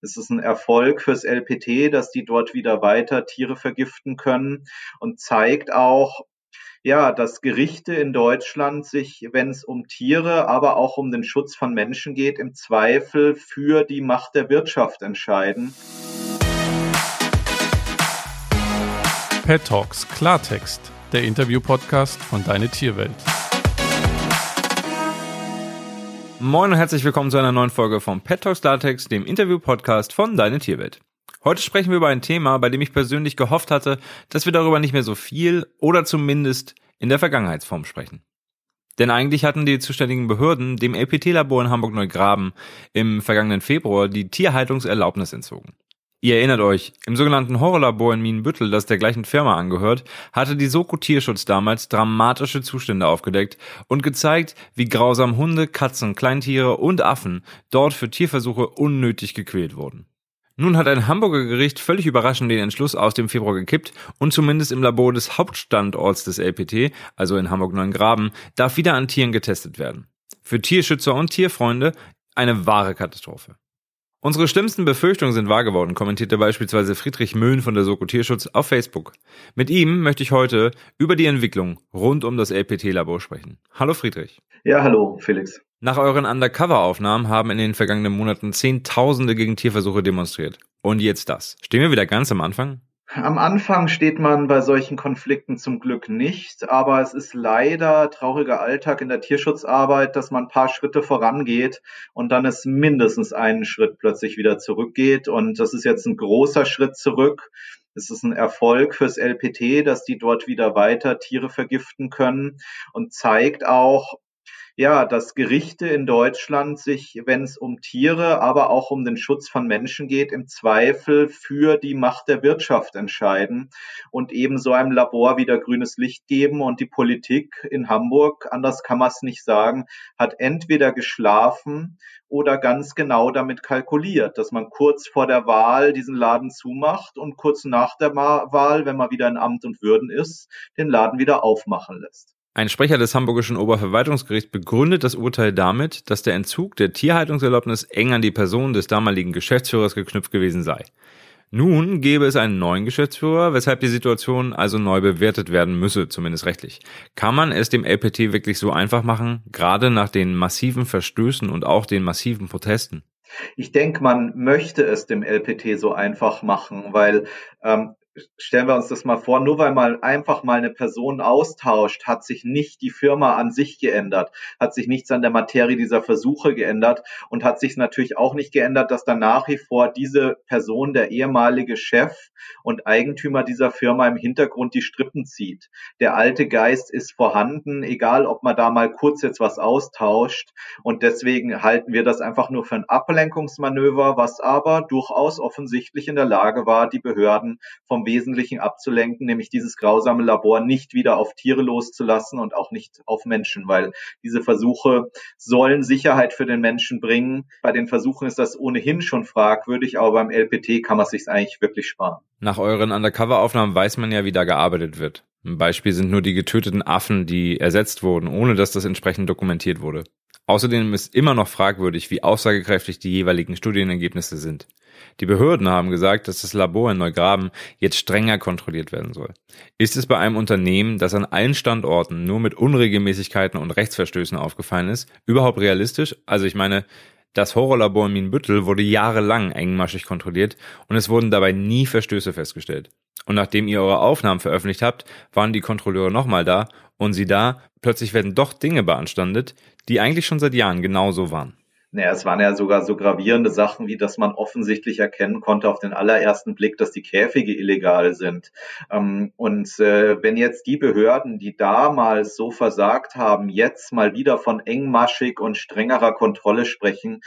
Es ist ein Erfolg fürs LPT, dass die dort wieder weiter Tiere vergiften können und zeigt auch, ja, dass Gerichte in Deutschland sich, wenn es um Tiere, aber auch um den Schutz von Menschen geht, im Zweifel für die Macht der Wirtschaft entscheiden. Pet Talks Klartext, der Interview-Podcast von Deine Tierwelt. Moin und herzlich willkommen zu einer neuen Folge vom Pet Talks Klartext, dem Interview-Podcast von Deine Tierwelt. Heute sprechen wir über ein Thema, bei dem ich persönlich gehofft hatte, dass wir darüber nicht mehr so viel oder zumindest in der Vergangenheitsform sprechen. Denn eigentlich hatten die zuständigen Behörden dem LPT-Labor in Hamburg-Neugraben im vergangenen Februar die Tierhaltungserlaubnis entzogen. Ihr erinnert euch, im sogenannten Horrorlabor in Minenbüttel, das der gleichen Firma angehört, hatte die Soko Tierschutz damals dramatische Zustände aufgedeckt und gezeigt, wie grausam Hunde, Katzen, Kleintiere und Affen dort für Tierversuche unnötig gequält wurden. Nun hat ein Hamburger Gericht völlig überraschend den Entschluss aus dem Februar gekippt und zumindest im Labor des Hauptstandorts des LPT, also in Hamburg-Neuengraben, darf wieder an Tieren getestet werden. Für Tierschützer und Tierfreunde eine wahre Katastrophe. Unsere schlimmsten Befürchtungen sind wahr geworden, kommentierte beispielsweise Friedrich Möhn von der Soko Tierschutz auf Facebook. Mit ihm möchte ich heute über die Entwicklung rund um das LPT-Labor sprechen. Hallo Friedrich. Ja, hallo Felix. Nach euren Undercover-Aufnahmen haben in den vergangenen Monaten Zehntausende gegen Tierversuche demonstriert. Und jetzt das. Stehen wir wieder ganz am Anfang? Am Anfang steht man bei solchen Konflikten zum Glück nicht, aber es ist leider trauriger Alltag in der Tierschutzarbeit, dass man ein paar Schritte vorangeht und dann es mindestens einen Schritt plötzlich wieder zurückgeht. Und das ist jetzt ein großer Schritt zurück. Es ist ein Erfolg fürs LPT, dass die dort wieder weiter Tiere vergiften können und zeigt auch, ja, dass Gerichte in Deutschland sich, wenn es um Tiere, aber auch um den Schutz von Menschen geht, im Zweifel für die Macht der Wirtschaft entscheiden und eben so einem Labor wieder grünes Licht geben. Und die Politik in Hamburg, anders kann man es nicht sagen, hat entweder geschlafen oder ganz genau damit kalkuliert, dass man kurz vor der Wahl diesen Laden zumacht und kurz nach der Wahl, wenn man wieder in Amt und Würden ist, den Laden wieder aufmachen lässt. Ein Sprecher des Hamburgischen Oberverwaltungsgerichts begründet das Urteil damit, dass der Entzug der Tierhaltungserlaubnis eng an die Person des damaligen Geschäftsführers geknüpft gewesen sei. Nun gäbe es einen neuen Geschäftsführer, weshalb die Situation also neu bewertet werden müsse, zumindest rechtlich. Kann man es dem LPT wirklich so einfach machen, gerade nach den massiven Verstößen und auch den massiven Protesten? Ich denke, man möchte es dem LPT so einfach machen, weil ähm, stellen wir uns das mal vor, nur weil man einfach mal eine Person austauscht, hat sich nicht die Firma an sich geändert, hat sich nichts an der Materie dieser Versuche geändert und hat sich natürlich auch nicht geändert, dass dann nach wie vor diese Person, der ehemalige Chef und Eigentümer dieser Firma im Hintergrund die Strippen zieht. Der alte Geist ist vorhanden, egal ob man da mal kurz jetzt was austauscht und deswegen halten wir das einfach nur für ein Ablenkungsmanöver, was aber durchaus offensichtlich in der Lage war, die Behörden vom Wesentlichen abzulenken, nämlich dieses grausame Labor nicht wieder auf Tiere loszulassen und auch nicht auf Menschen, weil diese Versuche sollen Sicherheit für den Menschen bringen. Bei den Versuchen ist das ohnehin schon fragwürdig, aber beim LPT kann man es sich eigentlich wirklich sparen. Nach euren Undercover-Aufnahmen weiß man ja, wie da gearbeitet wird. Ein Beispiel sind nur die getöteten Affen, die ersetzt wurden, ohne dass das entsprechend dokumentiert wurde. Außerdem ist immer noch fragwürdig, wie aussagekräftig die jeweiligen Studienergebnisse sind. Die Behörden haben gesagt, dass das Labor in Neugraben jetzt strenger kontrolliert werden soll. Ist es bei einem Unternehmen, das an allen Standorten nur mit Unregelmäßigkeiten und Rechtsverstößen aufgefallen ist, überhaupt realistisch? Also ich meine, das Horrorlabor in Minbüttel wurde jahrelang engmaschig kontrolliert und es wurden dabei nie Verstöße festgestellt. Und nachdem ihr eure Aufnahmen veröffentlicht habt, waren die Kontrolleure nochmal da und sie da, plötzlich werden doch Dinge beanstandet, die eigentlich schon seit Jahren genauso waren. Naja, es waren ja sogar so gravierende Sachen, wie dass man offensichtlich erkennen konnte auf den allerersten Blick, dass die Käfige illegal sind. Ähm, und äh, wenn jetzt die Behörden, die damals so versagt haben, jetzt mal wieder von engmaschig und strengerer Kontrolle sprechen,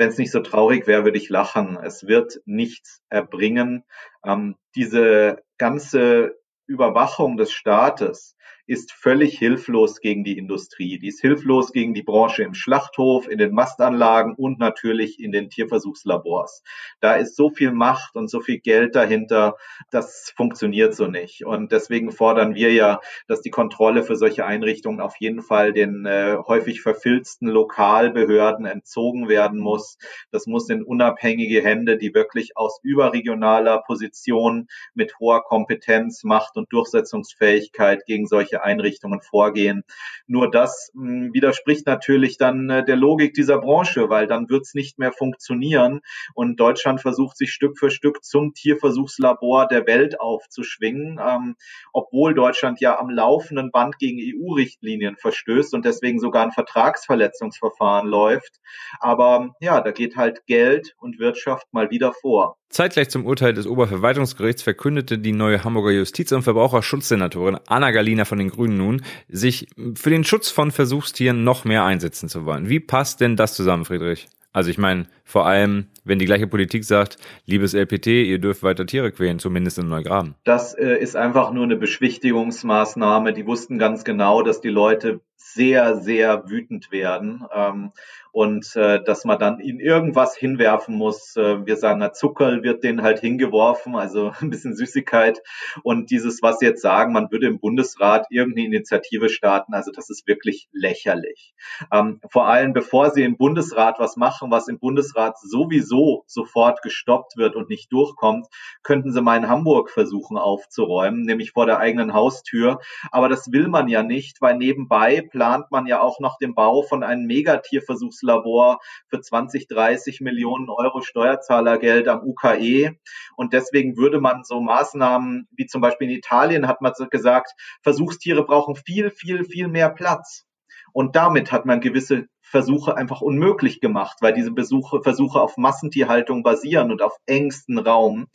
wenn es nicht so traurig wäre, würde ich lachen. Es wird nichts erbringen. Ähm, diese ganze Überwachung des Staates ist völlig hilflos gegen die Industrie. Die ist hilflos gegen die Branche im Schlachthof, in den Mastanlagen und natürlich in den Tierversuchslabors. Da ist so viel Macht und so viel Geld dahinter, das funktioniert so nicht. Und deswegen fordern wir ja, dass die Kontrolle für solche Einrichtungen auf jeden Fall den äh, häufig verfilzten Lokalbehörden entzogen werden muss. Das muss in unabhängige Hände, die wirklich aus überregionaler Position mit hoher Kompetenz, Macht und Durchsetzungsfähigkeit gegen solche Einrichtungen vorgehen. Nur das mh, hm, widerspricht natürlich dann äh, der Logik dieser Branche, weil dann wird es nicht mehr funktionieren. Und Deutschland versucht sich Stück für Stück zum Tierversuchslabor der Welt aufzuschwingen, ähm, obwohl Deutschland ja am laufenden Band gegen EU-Richtlinien verstößt und deswegen sogar ein Vertragsverletzungsverfahren läuft. Aber ja, da geht halt Geld und Wirtschaft mal wieder vor. Zeitgleich zum Urteil des Oberverwaltungsgerichts verkündete die neue Hamburger Justiz- und Verbraucherschutzsenatorin Anna Galina von den Grünen nun, sich für den Schutz von Versuchstieren noch mehr einsetzen zu wollen. Wie passt denn das zusammen, Friedrich? Also ich meine, vor allem, wenn die gleiche Politik sagt, liebes LPT, ihr dürft weiter Tiere quälen, zumindest in Neugraben. Das äh, ist einfach nur eine Beschwichtigungsmaßnahme. Die wussten ganz genau, dass die Leute sehr, sehr wütend werden. Ähm, und äh, dass man dann in irgendwas hinwerfen muss. Äh, wir sagen, na, Zuckerl wird denen halt hingeworfen, also ein bisschen Süßigkeit. Und dieses, was sie jetzt sagen, man würde im Bundesrat irgendeine Initiative starten, also das ist wirklich lächerlich. Ähm, vor allem, bevor sie im Bundesrat was machen, was im Bundesrat sowieso sofort gestoppt wird und nicht durchkommt, könnten sie mal in Hamburg versuchen aufzuräumen, nämlich vor der eigenen Haustür. Aber das will man ja nicht, weil nebenbei plant man ja auch noch den Bau von einem Megatierversuchs Forschungslabor für 20, 30 Millionen Euro Steuerzahlergeld am UKE. Und deswegen würde man so Maßnahmen wie zum Beispiel in Italien hat man gesagt, Versuchstiere brauchen viel, viel, viel mehr Platz. Und damit hat man gewisse Versuche einfach unmöglich gemacht, weil diese Besuche, Versuche auf Massentierhaltung basieren und auf engstem Raum.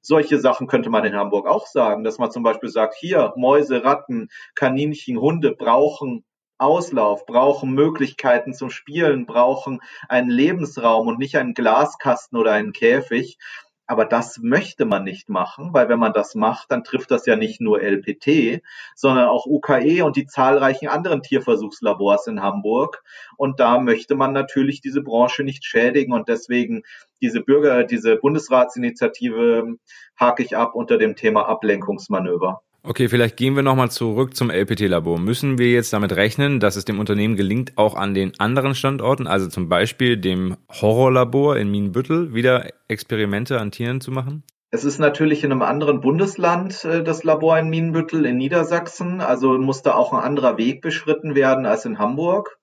Solche Sachen könnte man in Hamburg auch sagen, dass man zum Beispiel sagt, hier Mäuse, Ratten, Kaninchen, Hunde brauchen Auslauf, brauchen Möglichkeiten zum Spielen, brauchen einen Lebensraum und nicht einen Glaskasten oder einen Käfig. Aber das möchte man nicht machen, weil wenn man das macht, dann trifft das ja nicht nur LPT, sondern auch UKE und die zahlreichen anderen Tierversuchslabors in Hamburg. Und da möchte man natürlich diese Branche nicht schädigen und deswegen diese Bürger, diese Bundesratsinitiative hake ich ab unter dem Thema Ablenkungsmanöver. Okay, vielleicht gehen wir nochmal zurück zum LPT-Labor. Müssen wir jetzt damit rechnen, dass es dem Unternehmen gelingt, auch an den anderen Standorten, also zum Beispiel dem Horrorlabor in Mienbüttel, wieder Experimente an Tieren zu machen? Es ist natürlich in einem anderen Bundesland äh, das Labor in Mienbüttel in Niedersachsen, also musste auch ein anderer Weg beschritten werden als in Hamburg.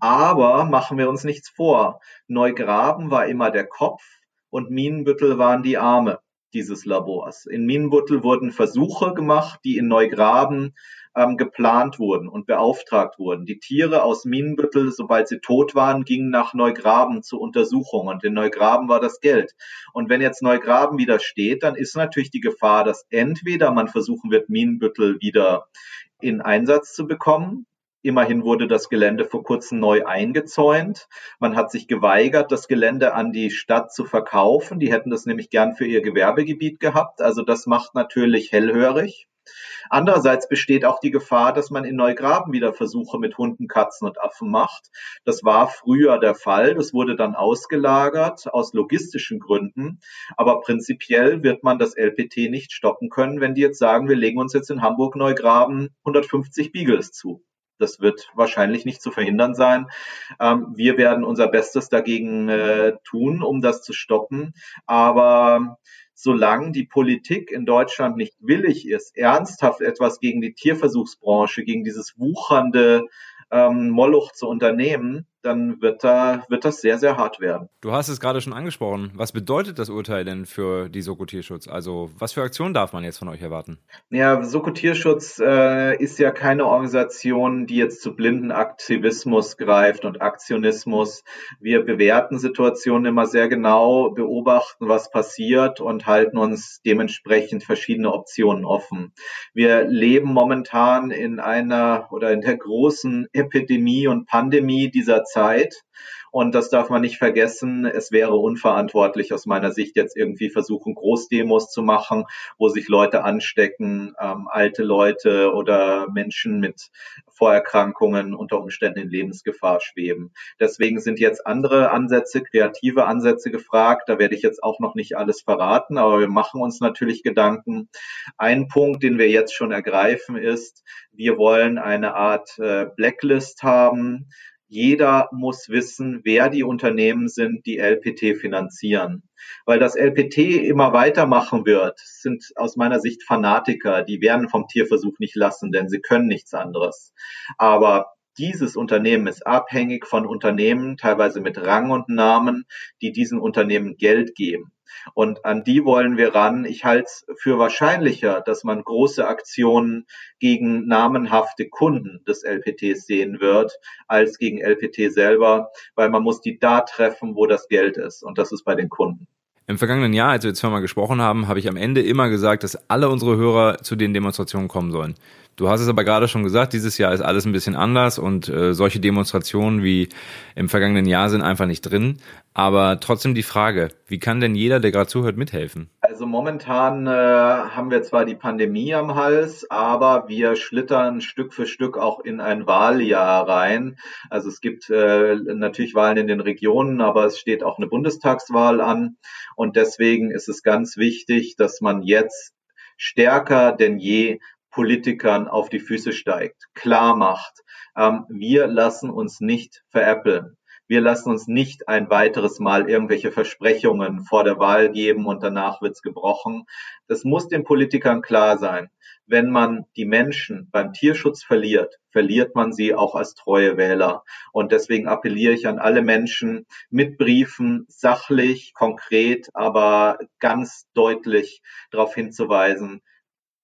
Aber machen wir uns nichts vor. Neugraben war immer der Kopf und Mienbüttel waren die Arme dieses Labors. In Minenbuttel wurden Versuche gemacht, die in Neugraben ähm, geplant wurden und beauftragt wurden. Die Tiere aus Minenbüttel, sobald sie tot waren, gingen nach Neugraben zur Untersuchung und in Neugraben war das Geld. Und wenn jetzt Neugraben wieder steht, dann ist natürlich die Gefahr, dass entweder man versuchen wird, Minenbüttel wieder in Einsatz zu bekommen, Immerhin wurde das Gelände vor kurzem neu eingezäunt. Man hat sich geweigert, das Gelände an die Stadt zu verkaufen. Die hätten das nämlich gern für ihr Gewerbegebiet gehabt. Also das macht natürlich hellhörig. Andererseits besteht auch die Gefahr, dass man in Neugraben wieder Versuche mit Hunden, Katzen und Affen macht. Das war früher der Fall. Das wurde dann ausgelagert aus logistischen Gründen. Aber prinzipiell wird man das LPT nicht stoppen können, wenn die jetzt sagen, wir legen uns jetzt in Hamburg Neugraben 150 Beagles zu. Das wird wahrscheinlich nicht zu verhindern sein. Ähm, wir werden unser Bestes dagegen äh, tun, um das zu stoppen. Aber solange die Politik in Deutschland nicht willig ist, ernsthaft etwas gegen die Tierversuchsbranche, gegen dieses wuchernde ähm, Moloch zu unternehmen, dann wird, da, wird das sehr, sehr hart werden. Du hast es gerade schon angesprochen. Was bedeutet das Urteil denn für die Soko Tierschutz? Also was für Aktionen darf man jetzt von euch erwarten? Ja, Soko Tierschutz äh, ist ja keine Organisation, die jetzt zu blinden Aktivismus greift und Aktionismus. Wir bewerten Situationen immer sehr genau, beobachten, was passiert und halten uns dementsprechend verschiedene Optionen offen. Wir leben momentan in einer oder in der großen Epidemie und Pandemie dieser Zeit. Und das darf man nicht vergessen. Es wäre unverantwortlich aus meiner Sicht jetzt irgendwie versuchen, Großdemos zu machen, wo sich Leute anstecken, ähm, alte Leute oder Menschen mit Vorerkrankungen unter Umständen in Lebensgefahr schweben. Deswegen sind jetzt andere Ansätze, kreative Ansätze gefragt. Da werde ich jetzt auch noch nicht alles verraten, aber wir machen uns natürlich Gedanken. Ein Punkt, den wir jetzt schon ergreifen, ist, wir wollen eine Art äh, Blacklist haben. Jeder muss wissen, wer die Unternehmen sind, die LPT finanzieren. Weil das LPT immer weitermachen wird, sind aus meiner Sicht Fanatiker, die werden vom Tierversuch nicht lassen, denn sie können nichts anderes. Aber dieses Unternehmen ist abhängig von Unternehmen, teilweise mit Rang und Namen, die diesen Unternehmen Geld geben. Und an die wollen wir ran. Ich halte es für wahrscheinlicher, dass man große Aktionen gegen namenhafte Kunden des LPTs sehen wird, als gegen LPT selber, weil man muss die da treffen, wo das Geld ist. Und das ist bei den Kunden. Im vergangenen Jahr, als wir zweimal gesprochen haben, habe ich am Ende immer gesagt, dass alle unsere Hörer zu den Demonstrationen kommen sollen. Du hast es aber gerade schon gesagt, dieses Jahr ist alles ein bisschen anders und äh, solche Demonstrationen wie im vergangenen Jahr sind einfach nicht drin. Aber trotzdem die Frage, wie kann denn jeder, der gerade zuhört, mithelfen? Also momentan äh, haben wir zwar die Pandemie am Hals, aber wir schlittern Stück für Stück auch in ein Wahljahr rein. Also es gibt äh, natürlich Wahlen in den Regionen, aber es steht auch eine Bundestagswahl an. Und deswegen ist es ganz wichtig, dass man jetzt stärker denn je Politikern auf die Füße steigt, klar macht, ähm, wir lassen uns nicht veräppeln. Wir lassen uns nicht ein weiteres Mal irgendwelche Versprechungen vor der Wahl geben und danach wird's gebrochen. Das muss den Politikern klar sein. Wenn man die Menschen beim Tierschutz verliert, verliert man sie auch als treue Wähler. Und deswegen appelliere ich an alle Menschen mit Briefen sachlich, konkret, aber ganz deutlich darauf hinzuweisen,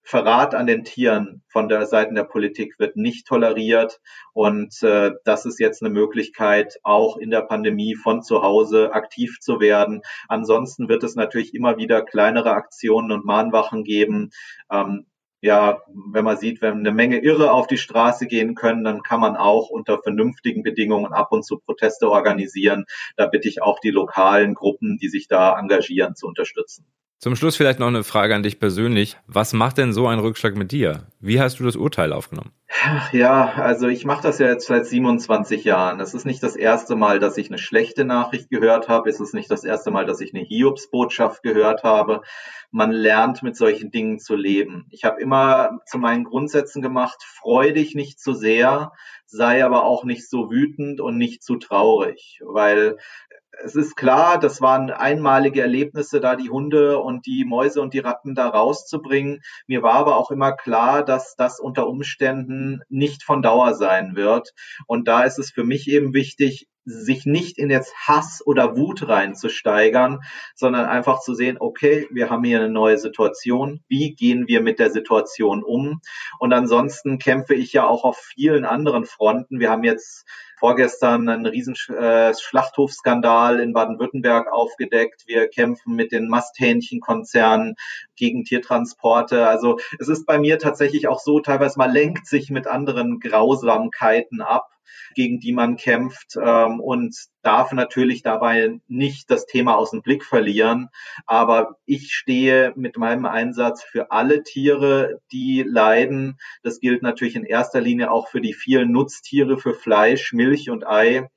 Verrat an den Tieren von der Seite der Politik wird nicht toleriert. Und äh, das ist jetzt eine Möglichkeit, auch in der Pandemie von zu Hause aktiv zu werden. Ansonsten wird es natürlich immer wieder kleinere Aktionen und Mahnwachen geben. Ähm, ja, wenn man sieht, wenn eine Menge Irre auf die Straße gehen können, dann kann man auch unter vernünftigen Bedingungen ab und zu Proteste organisieren. Da bitte ich auch die lokalen Gruppen, die sich da engagieren, zu unterstützen. Zum Schluss vielleicht noch eine Frage an dich persönlich. Was macht denn so ein Rückschlag mit dir? Wie hast du das Urteil aufgenommen? Ja, also ich mache das ja jetzt seit 27 Jahren. Es ist nicht das erste Mal, dass ich eine schlechte Nachricht gehört habe. Es ist nicht das erste Mal, dass ich eine Hiobsbotschaft gehört habe. Man lernt mit solchen Dingen zu leben. Ich habe immer zu meinen Grundsätzen gemacht, freu dich nicht zu sehr, sei aber auch nicht so wütend und nicht zu traurig, weil es ist klar, das waren einmalige Erlebnisse, da die Hunde und die Mäuse und die Ratten da rauszubringen. Mir war aber auch immer klar, dass das unter Umständen nicht von Dauer sein wird. Und da ist es für mich eben wichtig, sich nicht in jetzt Hass oder Wut reinzusteigern, sondern einfach zu sehen, okay, wir haben hier eine neue Situation. Wie gehen wir mit der Situation um? Und ansonsten kämpfe ich ja auch auf vielen anderen Fronten. Wir haben jetzt vorgestern einen riesen äh, Schlachthofskandal in Baden-Württemberg aufgedeckt. Wir kämpfen mit den Masthähnchenkonzernen gegen Tiertransporte. Also es ist bei mir tatsächlich auch so, teilweise mal lenkt sich mit anderen Grausamkeiten ab gegen die man kämpft ähm, und darf natürlich dabei nicht das Thema aus dem Blick verlieren. Aber ich stehe mit meinem Einsatz für alle Tiere, die leiden. Das gilt natürlich in erster Linie auch für die vielen Nutztiere, für Fleisch, Milch und Ei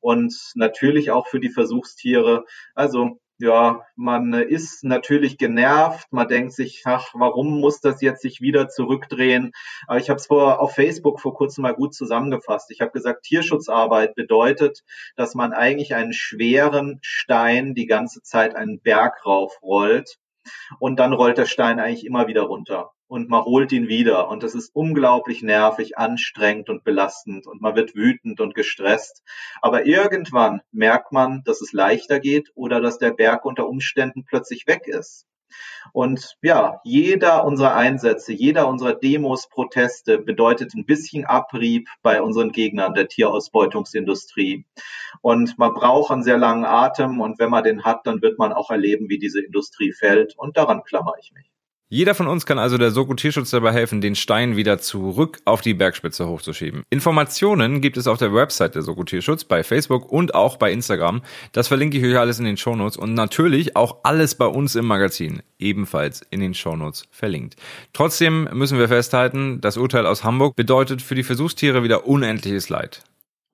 und natürlich auch für die Versuchstiere. Also ja, man ist natürlich genervt. Man denkt sich, ach, warum muss das jetzt sich wieder zurückdrehen? Aber ich habe es vor auf Facebook vor kurzem mal gut zusammengefasst. Ich habe gesagt, Tierschutzarbeit bedeutet, dass man eigentlich einen schweren Stein die ganze Zeit einen Berg raufrollt und dann rollt der Stein eigentlich immer wieder runter und man holt ihn wieder und das ist unglaublich nervig, anstrengend und belastend und man wird wütend und gestresst. Aber irgendwann merkt man, dass es leichter geht oder dass der Berg unter Umständen plötzlich weg ist. Und ja, jeder unserer Einsätze, jeder unserer Demos, Proteste bedeutet ein bisschen Abrieb bei unseren Gegnern der Tierausbeutungsindustrie. Und man braucht einen sehr langen Atem und wenn man den hat, dann wird man auch erleben, wie diese Industrie fällt und daran klammer ich mich. Jeder von uns kann also der Soko Tierschutz dabei helfen, den Stein wieder zurück auf die Bergspitze hochzuschieben. Informationen gibt es auf der Website der Soko Tierschutz, bei Facebook und auch bei Instagram. Das verlinke ich euch alles in den Shownotes und natürlich auch alles bei uns im Magazin, ebenfalls in den Shownotes verlinkt. Trotzdem müssen wir festhalten, das Urteil aus Hamburg bedeutet für die Versuchstiere wieder unendliches Leid.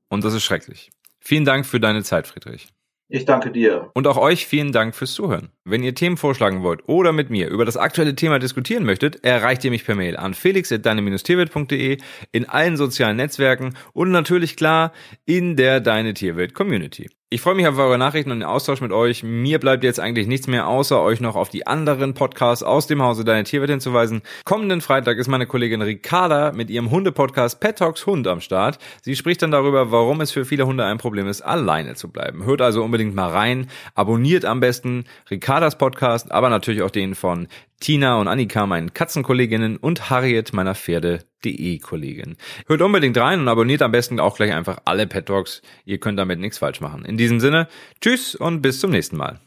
Und das ist schrecklich. Vielen Dank für deine Zeit, Friedrich. Ich danke dir. Und auch euch vielen Dank fürs Zuhören. Wenn ihr Themen vorschlagen wollt oder mit mir über das aktuelle Thema diskutieren möchtet, erreicht ihr mich per Mail an felix.deine-tierwelt.de, in allen sozialen Netzwerken und natürlich klar in der Deine Tierwelt Community. Ich freue mich auf eure Nachrichten und den Austausch mit euch. Mir bleibt jetzt eigentlich nichts mehr, außer euch noch auf die anderen Podcasts aus dem Hause Deine Tierwelt hinzuweisen. Kommenden Freitag ist meine Kollegin Ricarda mit ihrem Hunde-Podcast Pet Talks Hund am Start. Sie spricht dann darüber, warum es für viele Hunde ein Problem ist, alleine zu bleiben. Hört also unbedingt mal rein. Abonniert am besten Ricardas Podcast, aber natürlich auch den von Tina und Annika, meinen Katzenkolleginnen und Harriet, meiner Pferde.de Kollegin. Hört unbedingt rein und abonniert am besten auch gleich einfach alle Pet Talks. Ihr könnt damit nichts falsch machen. In diesem Sinne, tschüss und bis zum nächsten Mal.